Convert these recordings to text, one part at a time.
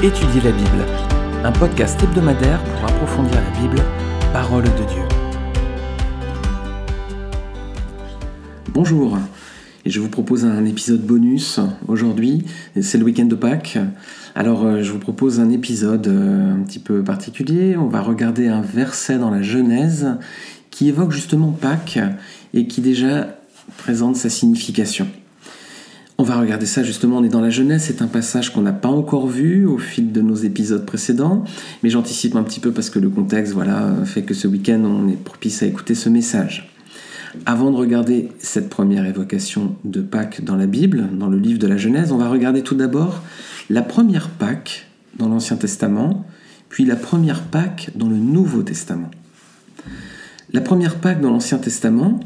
Étudier la Bible, un podcast hebdomadaire pour approfondir la Bible, parole de Dieu. Bonjour, et je vous propose un épisode bonus aujourd'hui, c'est le week-end de Pâques. Alors euh, je vous propose un épisode euh, un petit peu particulier, on va regarder un verset dans la Genèse qui évoque justement Pâques et qui déjà présente sa signification. On va regarder ça justement, on est dans la jeunesse, c'est un passage qu'on n'a pas encore vu au fil de nos épisodes précédents, mais j'anticipe un petit peu parce que le contexte voilà, fait que ce week-end on est propice à écouter ce message. Avant de regarder cette première évocation de Pâques dans la Bible, dans le livre de la Genèse, on va regarder tout d'abord la première Pâques dans l'Ancien Testament, puis la première Pâques dans le Nouveau Testament. La première Pâque dans l'Ancien Testament,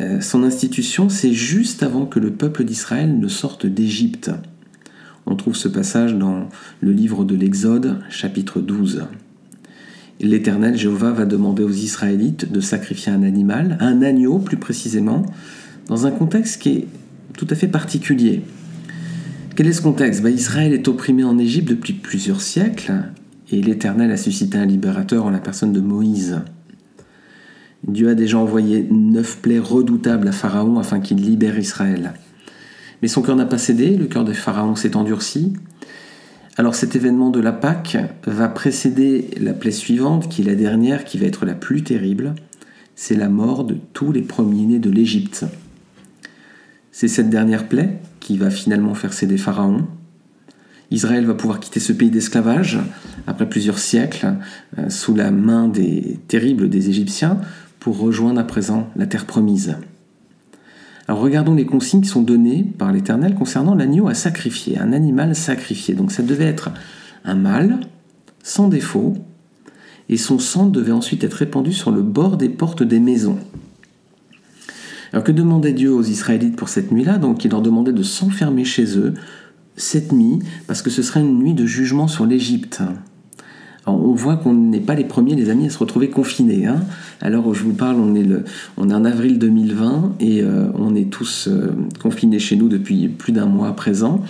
euh, son institution, c'est juste avant que le peuple d'Israël ne sorte d'Égypte. On trouve ce passage dans le livre de l'Exode, chapitre 12. L'Éternel Jéhovah va demander aux Israélites de sacrifier un animal, un agneau plus précisément, dans un contexte qui est tout à fait particulier. Quel est ce contexte? Bah, Israël est opprimé en Égypte depuis plusieurs siècles, et l'Éternel a suscité un libérateur en la personne de Moïse. Dieu a déjà envoyé neuf plaies redoutables à Pharaon afin qu'il libère Israël. Mais son cœur n'a pas cédé, le cœur de Pharaon s'est endurci. Alors cet événement de la Pâque va précéder la plaie suivante, qui est la dernière, qui va être la plus terrible. C'est la mort de tous les premiers-nés de l'Égypte. C'est cette dernière plaie qui va finalement faire céder Pharaon. Israël va pouvoir quitter ce pays d'esclavage après plusieurs siècles euh, sous la main des terribles des Égyptiens pour rejoindre à présent la terre promise. Alors regardons les consignes qui sont données par l'Éternel concernant l'agneau à sacrifier, un animal sacrifié. Donc ça devait être un mâle, sans défaut, et son sang devait ensuite être répandu sur le bord des portes des maisons. Alors que demandait Dieu aux Israélites pour cette nuit-là? Donc il leur demandait de s'enfermer chez eux cette nuit, parce que ce serait une nuit de jugement sur l'Égypte on voit qu'on n'est pas les premiers, les amis, à se retrouver confinés. Hein. Alors, je vous parle, on est, en avril 2020 et euh, on est tous euh, confinés chez nous depuis plus d'un mois à présent.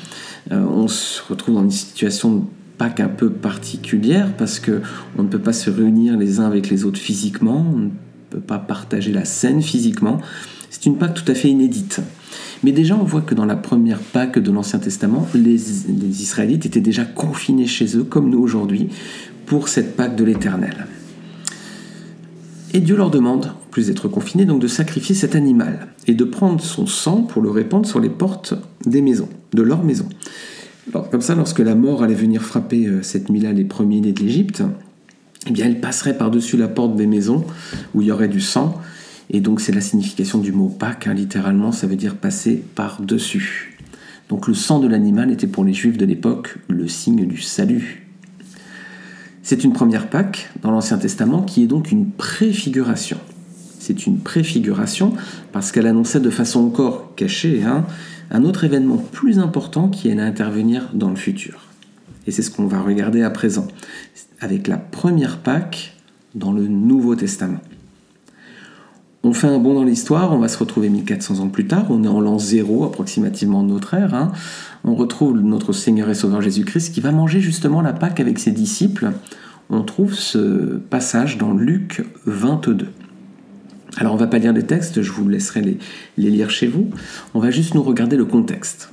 Euh, on se retrouve dans une situation pas qu'un peu particulière parce que on ne peut pas se réunir les uns avec les autres physiquement, on ne peut pas partager la scène physiquement. C'est une Pâque tout à fait inédite. Mais déjà, on voit que dans la première Pâque de l'Ancien Testament, les, Israélites étaient déjà confinés chez eux, comme nous aujourd'hui, pour cette Pâque de l'Éternel. Et Dieu leur demande, en plus d'être confinés, donc de sacrifier cet animal et de prendre son sang pour le répandre sur les portes des maisons, de leur maison. Alors, comme ça, lorsque la mort allait venir frapper euh, cette nuit-là les premiers-nés de l'Égypte, eh bien, elle passerait par-dessus la porte des maisons où il y aurait du sang. Et donc, c'est la signification du mot Pâque, hein, littéralement, ça veut dire passer par-dessus. Donc, le sang de l'animal était pour les Juifs de l'époque le signe du salut, c'est une première Pâque dans l'Ancien Testament qui est donc une préfiguration. C'est une préfiguration parce qu'elle annonçait de façon encore cachée hein, un autre événement plus important qui allait intervenir dans le futur. Et c'est ce qu'on va regarder à présent, avec la première Pâque dans le Nouveau Testament. On fait un bond dans l'histoire, on va se retrouver 1400 ans plus tard, on est en l'an zéro approximativement de notre ère. Hein. On retrouve notre Seigneur et Sauveur Jésus-Christ qui va manger justement la Pâque avec ses disciples. On trouve ce passage dans Luc 22. Alors on va pas lire les textes, je vous laisserai les, lire chez vous. On va juste nous regarder le contexte.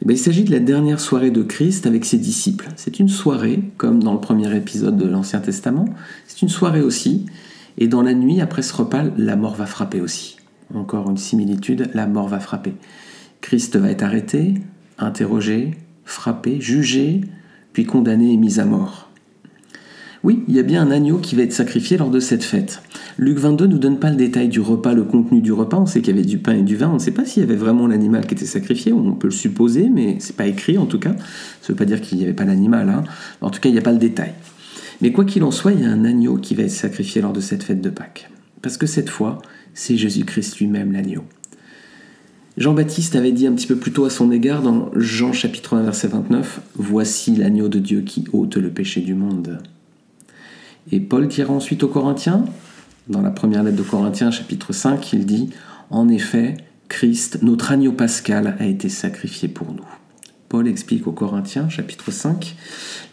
Eh il s'agit de la dernière soirée de Christ avec ses disciples. C'est une soirée, comme dans le premier épisode de l'Ancien Testament, c'est une soirée aussi et dans la nuit, après ce repas, la mort va frapper aussi. Encore une similitude, la mort va frapper. Christ va être arrêté, interrogé, frappé, jugé, puis condamné et mis à mort. Oui, il y a bien un agneau qui va être sacrifié lors de cette fête. Luc 22 ne nous donne pas le détail du repas, le contenu du repas. On sait qu'il y avait du pain et du vin. On ne sait pas s'il y avait vraiment l'animal qui était sacrifié. On peut le supposer, mais c'est pas écrit en tout cas. Ça ne veut pas dire qu'il n'y avait pas l'animal. Hein. En tout cas, il n'y a pas le détail. Mais quoi qu'il en soit, il y a un agneau qui va être sacrifié lors de cette fête de Pâques. Parce que cette fois, c'est Jésus-Christ lui-même l'agneau. Jean-Baptiste avait dit un petit peu plus tôt à son égard dans Jean chapitre 1 verset 29, Voici l'agneau de Dieu qui ôte le péché du monde. Et Paul dira ensuite aux Corinthiens, dans la première lettre de Corinthiens chapitre 5, il dit, En effet, Christ, notre agneau pascal, a été sacrifié pour nous. Paul explique aux Corinthiens, chapitre 5.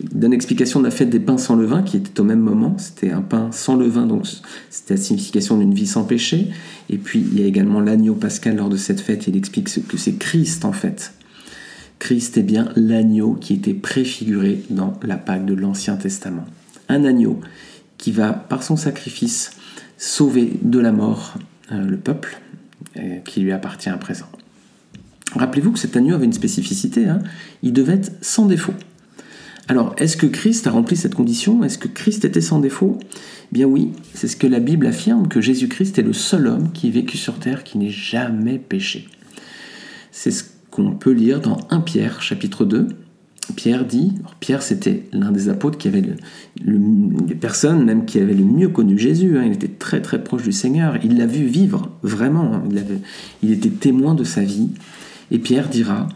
Il donne l'explication de la fête des pains sans levain, qui était au même moment. C'était un pain sans levain, donc c'était la signification d'une vie sans péché. Et puis il y a également l'agneau pascal lors de cette fête. Il explique que c'est Christ en fait. Christ est bien l'agneau qui était préfiguré dans la Pâque de l'Ancien Testament. Un agneau qui va, par son sacrifice, sauver de la mort euh, le peuple euh, qui lui appartient à présent. Rappelez-vous que cet agneau avait une spécificité, hein. il devait être sans défaut. Alors, est-ce que Christ a rempli cette condition? Est-ce que Christ était sans défaut? Bien oui, c'est ce que la Bible affirme, que Jésus-Christ est le seul homme qui ait vécu sur terre qui n'ait jamais péché. C'est ce qu'on peut lire dans 1 Pierre, chapitre 2. Pierre dit, Pierre c'était l'un des apôtres qui avait le, les personnes même qui avaient le mieux connu Jésus, hein. il était très très proche du Seigneur, il l'a vu vivre vraiment, hein. avait, il était témoin de sa vie, et Pierre dira,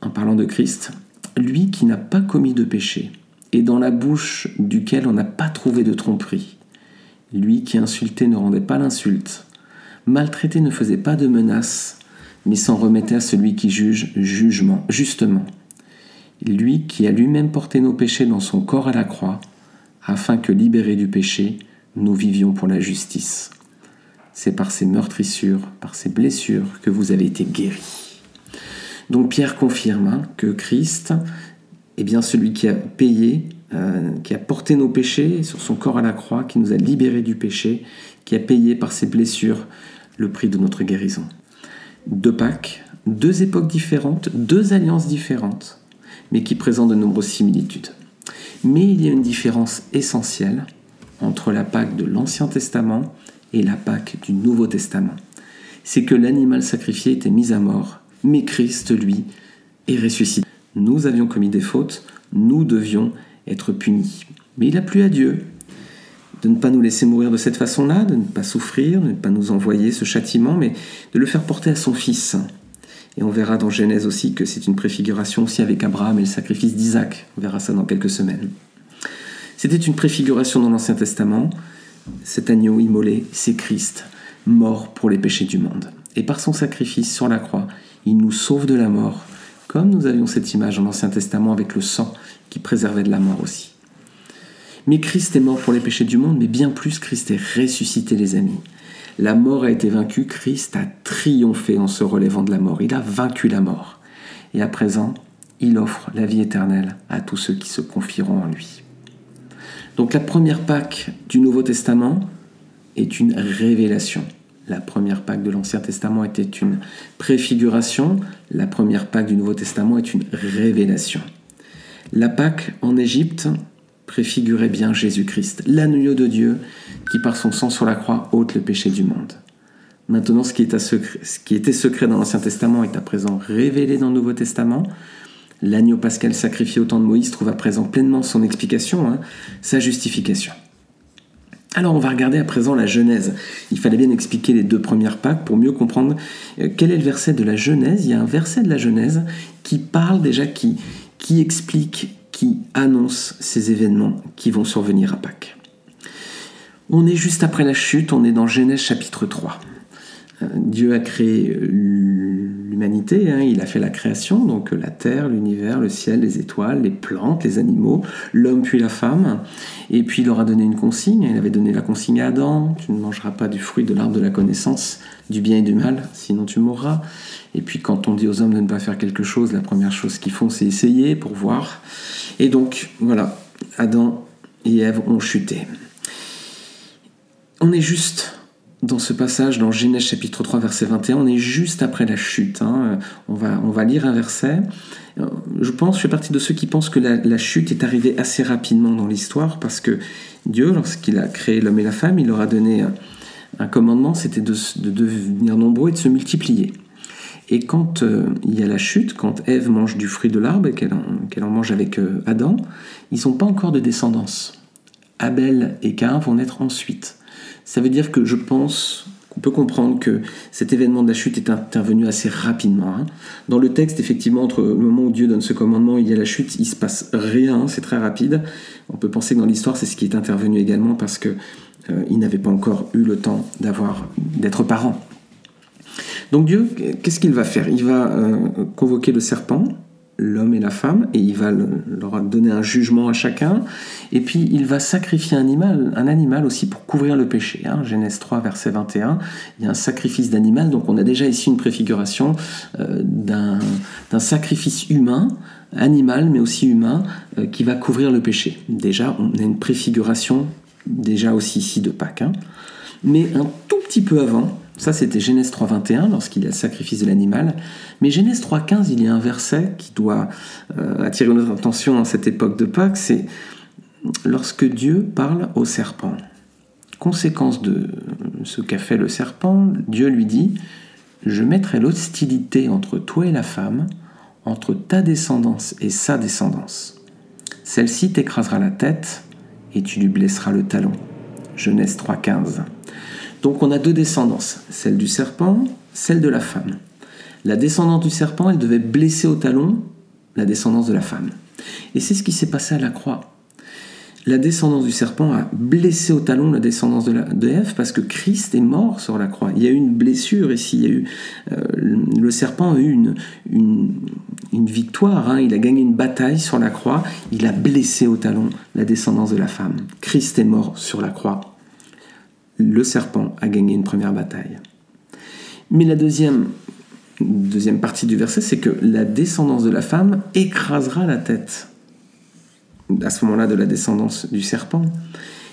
en parlant de Christ, lui qui n'a pas commis de péché, et dans la bouche duquel on n'a pas trouvé de tromperie, lui qui insultait ne rendait pas l'insulte, maltraité ne faisait pas de menaces, mais s'en remettait à celui qui juge jugement, justement, lui qui a lui-même porté nos péchés dans son corps à la croix, afin que libérés du péché, nous vivions pour la justice. C'est par ces meurtrissures, par ces blessures que vous avez été guéris. Donc Pierre confirme hein, que Christ est bien celui qui a payé, euh, qui a porté nos péchés sur son corps à la croix, qui nous a libérés du péché, qui a payé par ses blessures le prix de notre guérison. Deux Pâques, deux époques différentes, deux alliances différentes, mais qui présentent de nombreuses similitudes. Mais il y a une différence essentielle entre la Pâque de l'Ancien Testament et la Pâque du Nouveau Testament. C'est que l'animal sacrifié était mis à mort mais Christ, lui, est ressuscité. Nous avions commis des fautes, nous devions être punis. Mais il a plu à Dieu de ne pas nous laisser mourir de cette façon-là, de ne pas souffrir, de ne pas nous envoyer ce châtiment, mais de le faire porter à son Fils. Et on verra dans Genèse aussi que c'est une préfiguration aussi avec Abraham et le sacrifice d'Isaac. On verra ça dans quelques semaines. C'était une préfiguration dans l'Ancien Testament. Cet agneau immolé, c'est Christ, mort pour les péchés du monde. Et par son sacrifice sur la croix, il nous sauve de la mort, comme nous avions cette image dans l'Ancien Testament avec le sang qui préservait de la mort aussi. Mais Christ est mort pour les péchés du monde, mais bien plus, Christ est ressuscité, les amis. La mort a été vaincue, Christ a triomphé en se relevant de la mort. Il a vaincu la mort. Et à présent, il offre la vie éternelle à tous ceux qui se confieront en lui. Donc la première Pâque du Nouveau Testament est une révélation. La première Pâque de l'Ancien Testament était une préfiguration, la première Pâque du Nouveau Testament est une révélation. La Pâque en Égypte préfigurait bien Jésus-Christ, l'agneau de Dieu qui par son sang sur la croix ôte le péché du monde. Maintenant, ce qui, était secret dans l'Ancien Testament est à présent révélé dans le Nouveau Testament. L'agneau pascal sacrifié au temps de Moïse trouve à présent pleinement son explication, hein, sa justification. Alors on va regarder à présent la Genèse. Il fallait bien expliquer les deux premières Pâques pour mieux comprendre euh, quel est le verset de la Genèse. Il y a un verset de la Genèse qui parle déjà, qui, qui explique, qui annonce ces événements qui vont survenir à Pâques. On est juste après la chute, on est dans Genèse chapitre 3. Euh, Dieu a créé hein, il a fait la création, donc la terre, l'univers, le ciel, les étoiles, les plantes, les animaux, l'homme puis la femme, et puis il leur a donné une consigne, il avait donné la consigne à Adam, tu ne mangeras pas du fruit de l'arbre de la connaissance du bien et du mal, sinon tu mourras. Et puis quand on dit aux hommes de ne pas faire quelque chose, la première chose qu'ils font c'est essayer pour voir. Et donc voilà, Adam et Ève ont chuté. On est juste dans ce passage, dans Genèse chapitre 3, verset 21, on est juste après la chute. Hein. On, va, on va lire un verset. Je pense, je fais partie de ceux qui pensent que la, chute est arrivée assez rapidement dans l'histoire parce que Dieu, lorsqu'il a créé l'homme et la femme, il leur a donné un, commandement, c'était de, devenir nombreux et de se multiplier. Et quand euh, il y a la chute, quand Ève mange du fruit de l'arbre et qu'elle en, mange avec euh, Adam, ils n'ont pas encore de descendance. Abel et Cain vont naître ensuite. Ça veut dire que je pense qu'on peut comprendre que cet événement de la chute est intervenu assez rapidement. Hein. Dans le texte, effectivement, entre le moment où Dieu donne ce commandement et il y a la chute, il se passe rien, c'est très rapide. On peut penser que dans l'histoire, c'est ce qui est intervenu également parce que euh, n'avaient pas encore eu le temps d'avoir d'être parents. Donc Dieu, qu'est-ce qu'il va faire? Il va euh, convoquer le serpent l'homme et la femme, et il va leur donner un jugement à chacun, et puis il va sacrifier un animal, un animal aussi pour couvrir le péché. Hein. Genèse 3, verset 21, il y a un sacrifice d'animal, donc on a déjà ici une préfiguration euh, d'un sacrifice humain, animal, mais aussi humain, euh, qui va couvrir le péché. Déjà, on a une préfiguration, déjà aussi ici de Pâques. Hein. Mais un tout petit peu avant, ça, c'était Genèse 3.21, lorsqu'il y a de l'animal. Mais Genèse 3.15, il y a un verset qui doit euh, attirer notre attention en cette époque de Pâques, c'est lorsque Dieu parle au serpent. Conséquence de ce qu'a fait le serpent, Dieu lui dit, je mettrai l'hostilité entre toi et la femme, entre ta descendance et sa descendance. Celle-ci t'écrasera la tête et tu lui blesseras le talon. Genèse 3.15. Donc on a deux descendances, celle du serpent, celle de la femme. La descendance du serpent, elle devait blesser au talon la descendance de la femme. Et c'est ce qui s'est passé à la croix. La descendance du serpent a blessé au talon la descendance de, la, Ève parce que Christ est mort sur la croix. Il y a eu une blessure ici. Euh, le serpent a eu une, une, victoire. Hein. Il a gagné une bataille sur la croix. Il a blessé au talon la descendance de la femme. Christ est mort sur la croix le serpent a gagné une première bataille. Mais la deuxième, deuxième partie du verset, c'est que la descendance de la femme écrasera la tête, à ce moment-là, de la descendance du serpent.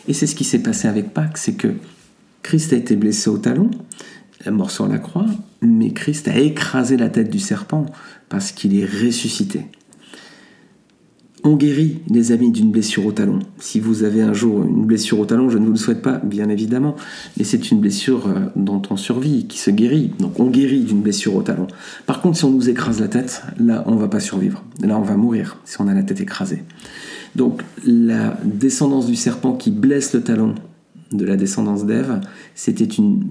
Et c'est ce qui s'est passé avec Pâques, c'est que Christ a été blessé au talon, mort sur la croix, mais Christ a écrasé la tête du serpent parce qu'il est ressuscité. On guérit, les amis, d'une blessure au talon. Si vous avez un jour une blessure au talon, je ne vous le souhaite pas, bien évidemment, mais c'est une blessure euh, dont on survit, qui se guérit. Donc on guérit d'une blessure au talon. Par contre, si on nous écrase la tête, là, on ne va pas survivre. Là, on va mourir si on a la tête écrasée. Donc la descendance du serpent qui blesse le talon de la descendance d'Ève, c'était une,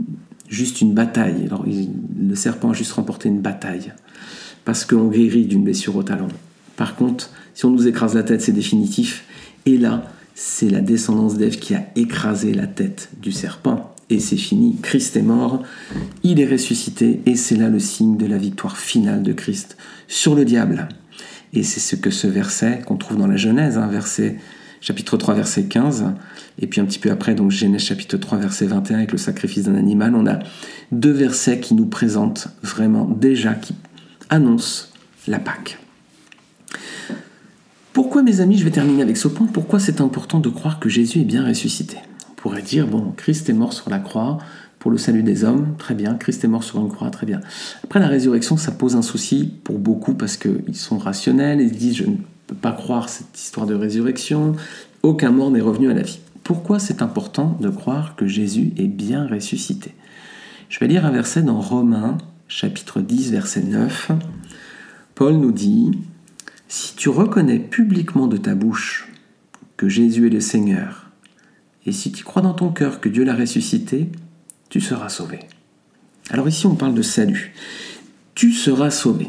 juste une bataille. Alors, le serpent a juste remporté une bataille parce qu'on guérit d'une blessure au talon. Par contre, si on nous écrase la tête, c'est définitif. Et là, c'est la descendance d'Ève qui a écrasé la tête du serpent. Et c'est fini. Christ est mort, il est ressuscité, et c'est là le signe de la victoire finale de Christ sur le diable. Et c'est ce que ce verset qu'on trouve dans la Genèse, hein, verset, chapitre 3, verset 15, et puis un petit peu après, donc Genèse chapitre 3, verset 21, avec le sacrifice d'un animal, on a deux versets qui nous présentent vraiment déjà, qui annoncent la Pâque. Pourquoi, mes amis, je vais terminer avec ce point, pourquoi c'est important de croire que Jésus est bien ressuscité? On pourrait dire, bon, Christ est mort sur la croix pour le salut des hommes, très bien, Christ est mort sur une croix, très bien. Après la résurrection, ça pose un souci pour beaucoup parce qu'ils sont rationnels, ils disent, je ne peux pas croire cette histoire de résurrection, aucun mort n'est revenu à la vie. Pourquoi c'est important de croire que Jésus est bien ressuscité? Je vais lire un verset dans Romains, chapitre 10, verset 9. Paul nous dit, si tu reconnais publiquement de ta bouche que Jésus est le Seigneur, et si tu crois dans ton cœur que Dieu l'a ressuscité, tu seras sauvé. Alors ici on parle de salut. Tu seras sauvé.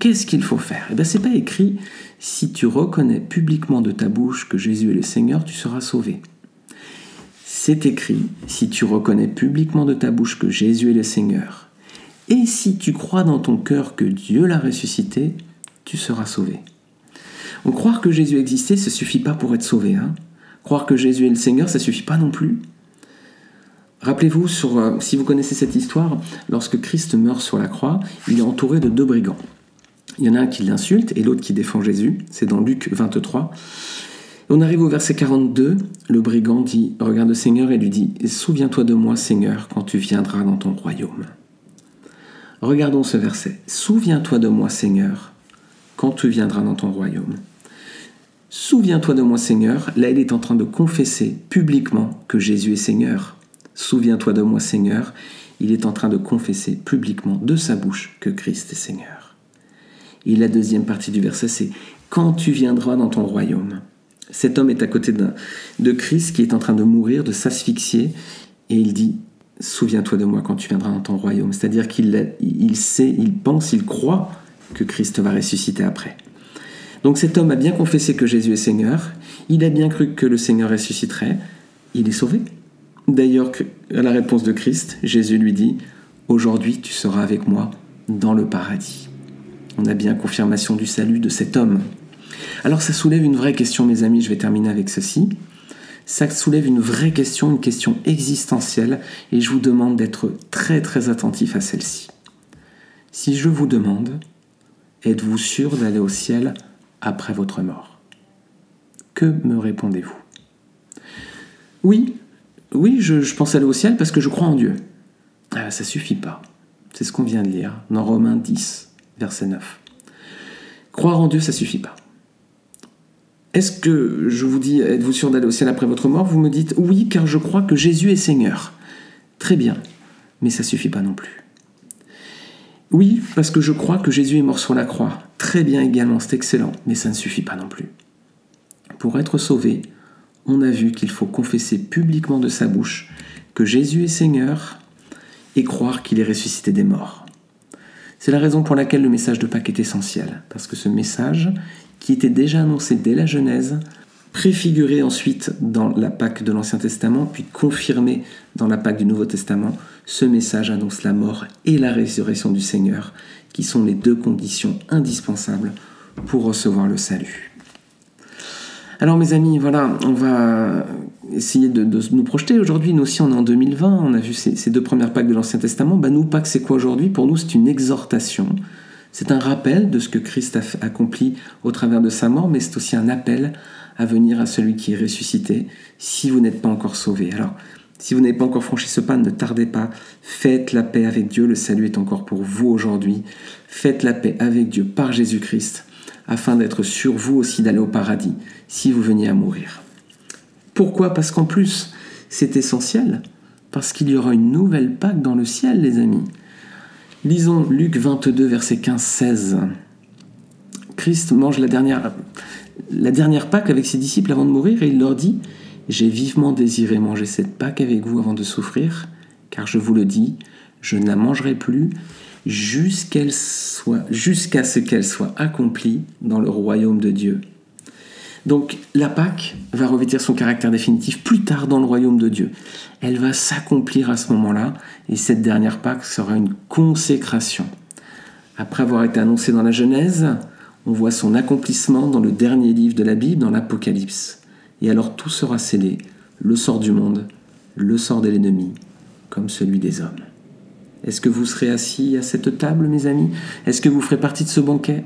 Qu'est-ce qu'il faut faire? Eh bien c'est pas écrit si tu reconnais publiquement de ta bouche que Jésus est le Seigneur, tu seras sauvé. C'est écrit si tu reconnais publiquement de ta bouche que Jésus est le Seigneur, et si tu crois dans ton cœur que Dieu l'a ressuscité, tu seras sauvé. Donc croire que Jésus existait, ça suffit pas pour être sauvé. Hein. Croire que Jésus est le Seigneur, ça suffit pas non plus. Rappelez-vous, euh, si vous connaissez cette histoire, lorsque Christ meurt sur la croix, il est entouré de deux brigands. Il y en a un qui l'insulte et l'autre qui défend Jésus. C'est dans Luc 23. On arrive au verset 42. Le brigand dit, regarde le Seigneur et lui dit, Souviens-toi de moi, Seigneur, quand tu viendras dans ton royaume. Regardons ce verset. Souviens-toi de moi, Seigneur, quand tu viendras dans ton royaume. Souviens-toi de moi Seigneur, là il est en train de confesser publiquement que Jésus est Seigneur. Souviens-toi de moi Seigneur, il est en train de confesser publiquement de sa bouche que Christ est Seigneur. Et la deuxième partie du verset c'est quand tu viendras dans ton royaume. Cet homme est à côté de Christ qui est en train de mourir, de s'asphyxier, et il dit Souviens-toi de moi quand tu viendras dans ton royaume. C'est-à-dire qu'il il sait, il pense, il croit que Christ va ressusciter après. Donc cet homme a bien confessé que Jésus est Seigneur, il a bien cru que le Seigneur ressusciterait, il est sauvé. D'ailleurs, à la réponse de Christ, Jésus lui dit, Aujourd'hui tu seras avec moi dans le paradis. On a bien confirmation du salut de cet homme. Alors ça soulève une vraie question, mes amis, je vais terminer avec ceci. Ça soulève une vraie question, une question existentielle, et je vous demande d'être très très attentif à celle-ci. Si je vous demande, êtes-vous sûr d'aller au ciel après votre mort? Que me répondez-vous? Oui, oui, je, pense aller au ciel parce que je crois en Dieu. Ah, ça suffit pas. C'est ce qu'on vient de lire dans Romains 10, verset 9. Croire en Dieu, ça suffit pas. Est-ce que je vous dis, êtes-vous sûr d'aller au ciel après votre mort? Vous me dites oui, car je crois que Jésus est Seigneur. Très bien, mais ça suffit pas non plus. Oui, parce que je crois que Jésus est mort sur la croix. Très bien également, c'est excellent, mais ça ne suffit pas non plus. Pour être sauvé, on a vu qu'il faut confesser publiquement de sa bouche que Jésus est Seigneur et croire qu'il est ressuscité des morts. C'est la raison pour laquelle le message de Pâques est essentiel, parce que ce message, qui était déjà annoncé dès la Genèse, préfiguré ensuite dans la Pâque de l'Ancien Testament, puis confirmé dans la Pâque du Nouveau Testament, ce message annonce la mort et la résurrection du Seigneur, qui sont les deux conditions indispensables pour recevoir le salut. Alors mes amis, voilà, on va essayer de, nous projeter. Aujourd'hui, nous aussi, on est en 2020, on a vu ces, deux premières Pâques de l'Ancien Testament. Ben, nous, Pâques, c'est quoi aujourd'hui? Pour nous, c'est une exhortation c'est un rappel de ce que Christ a accompli au travers de sa mort, mais c'est aussi un appel à venir à celui qui est ressuscité si vous n'êtes pas encore sauvé. Alors, si vous n'avez pas encore franchi ce pas, ne tardez pas. Faites la paix avec Dieu. Le salut est encore pour vous aujourd'hui. Faites la paix avec Dieu par Jésus-Christ afin d'être sûr vous aussi d'aller au paradis si vous veniez à mourir. Pourquoi? Parce qu'en plus, c'est essentiel. Parce qu'il y aura une nouvelle Pâque dans le ciel, les amis. Lisons Luc 22, verset 15-16. Christ mange la dernière, la dernière Pâque avec ses disciples avant de mourir et il leur dit J'ai vivement désiré manger cette Pâque avec vous avant de souffrir, car je vous le dis, je ne la mangerai plus jusqu'à ce qu'elle soit accomplie dans le royaume de Dieu. Donc la Pâque va revêtir son caractère définitif plus tard dans le royaume de Dieu. Elle va s'accomplir à ce moment-là et cette dernière Pâque sera une consécration. Après avoir été annoncée dans la Genèse, on voit son accomplissement dans le dernier livre de la Bible, dans l'Apocalypse. Et alors tout sera scellé, le sort du monde, le sort de l'ennemi, comme celui des hommes. Est-ce que vous serez assis à cette table, mes amis? Est-ce que vous ferez partie de ce banquet?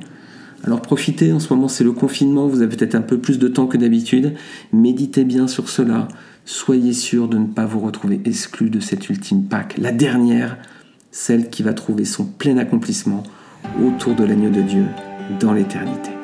Alors profitez, en ce moment c'est le confinement, vous avez peut-être un peu plus de temps que d'habitude. Méditez bien sur cela. Soyez sûr de ne pas vous retrouver exclu de cette ultime Pâque, la dernière, celle qui va trouver son plein accomplissement autour de l'agneau de Dieu dans l'éternité.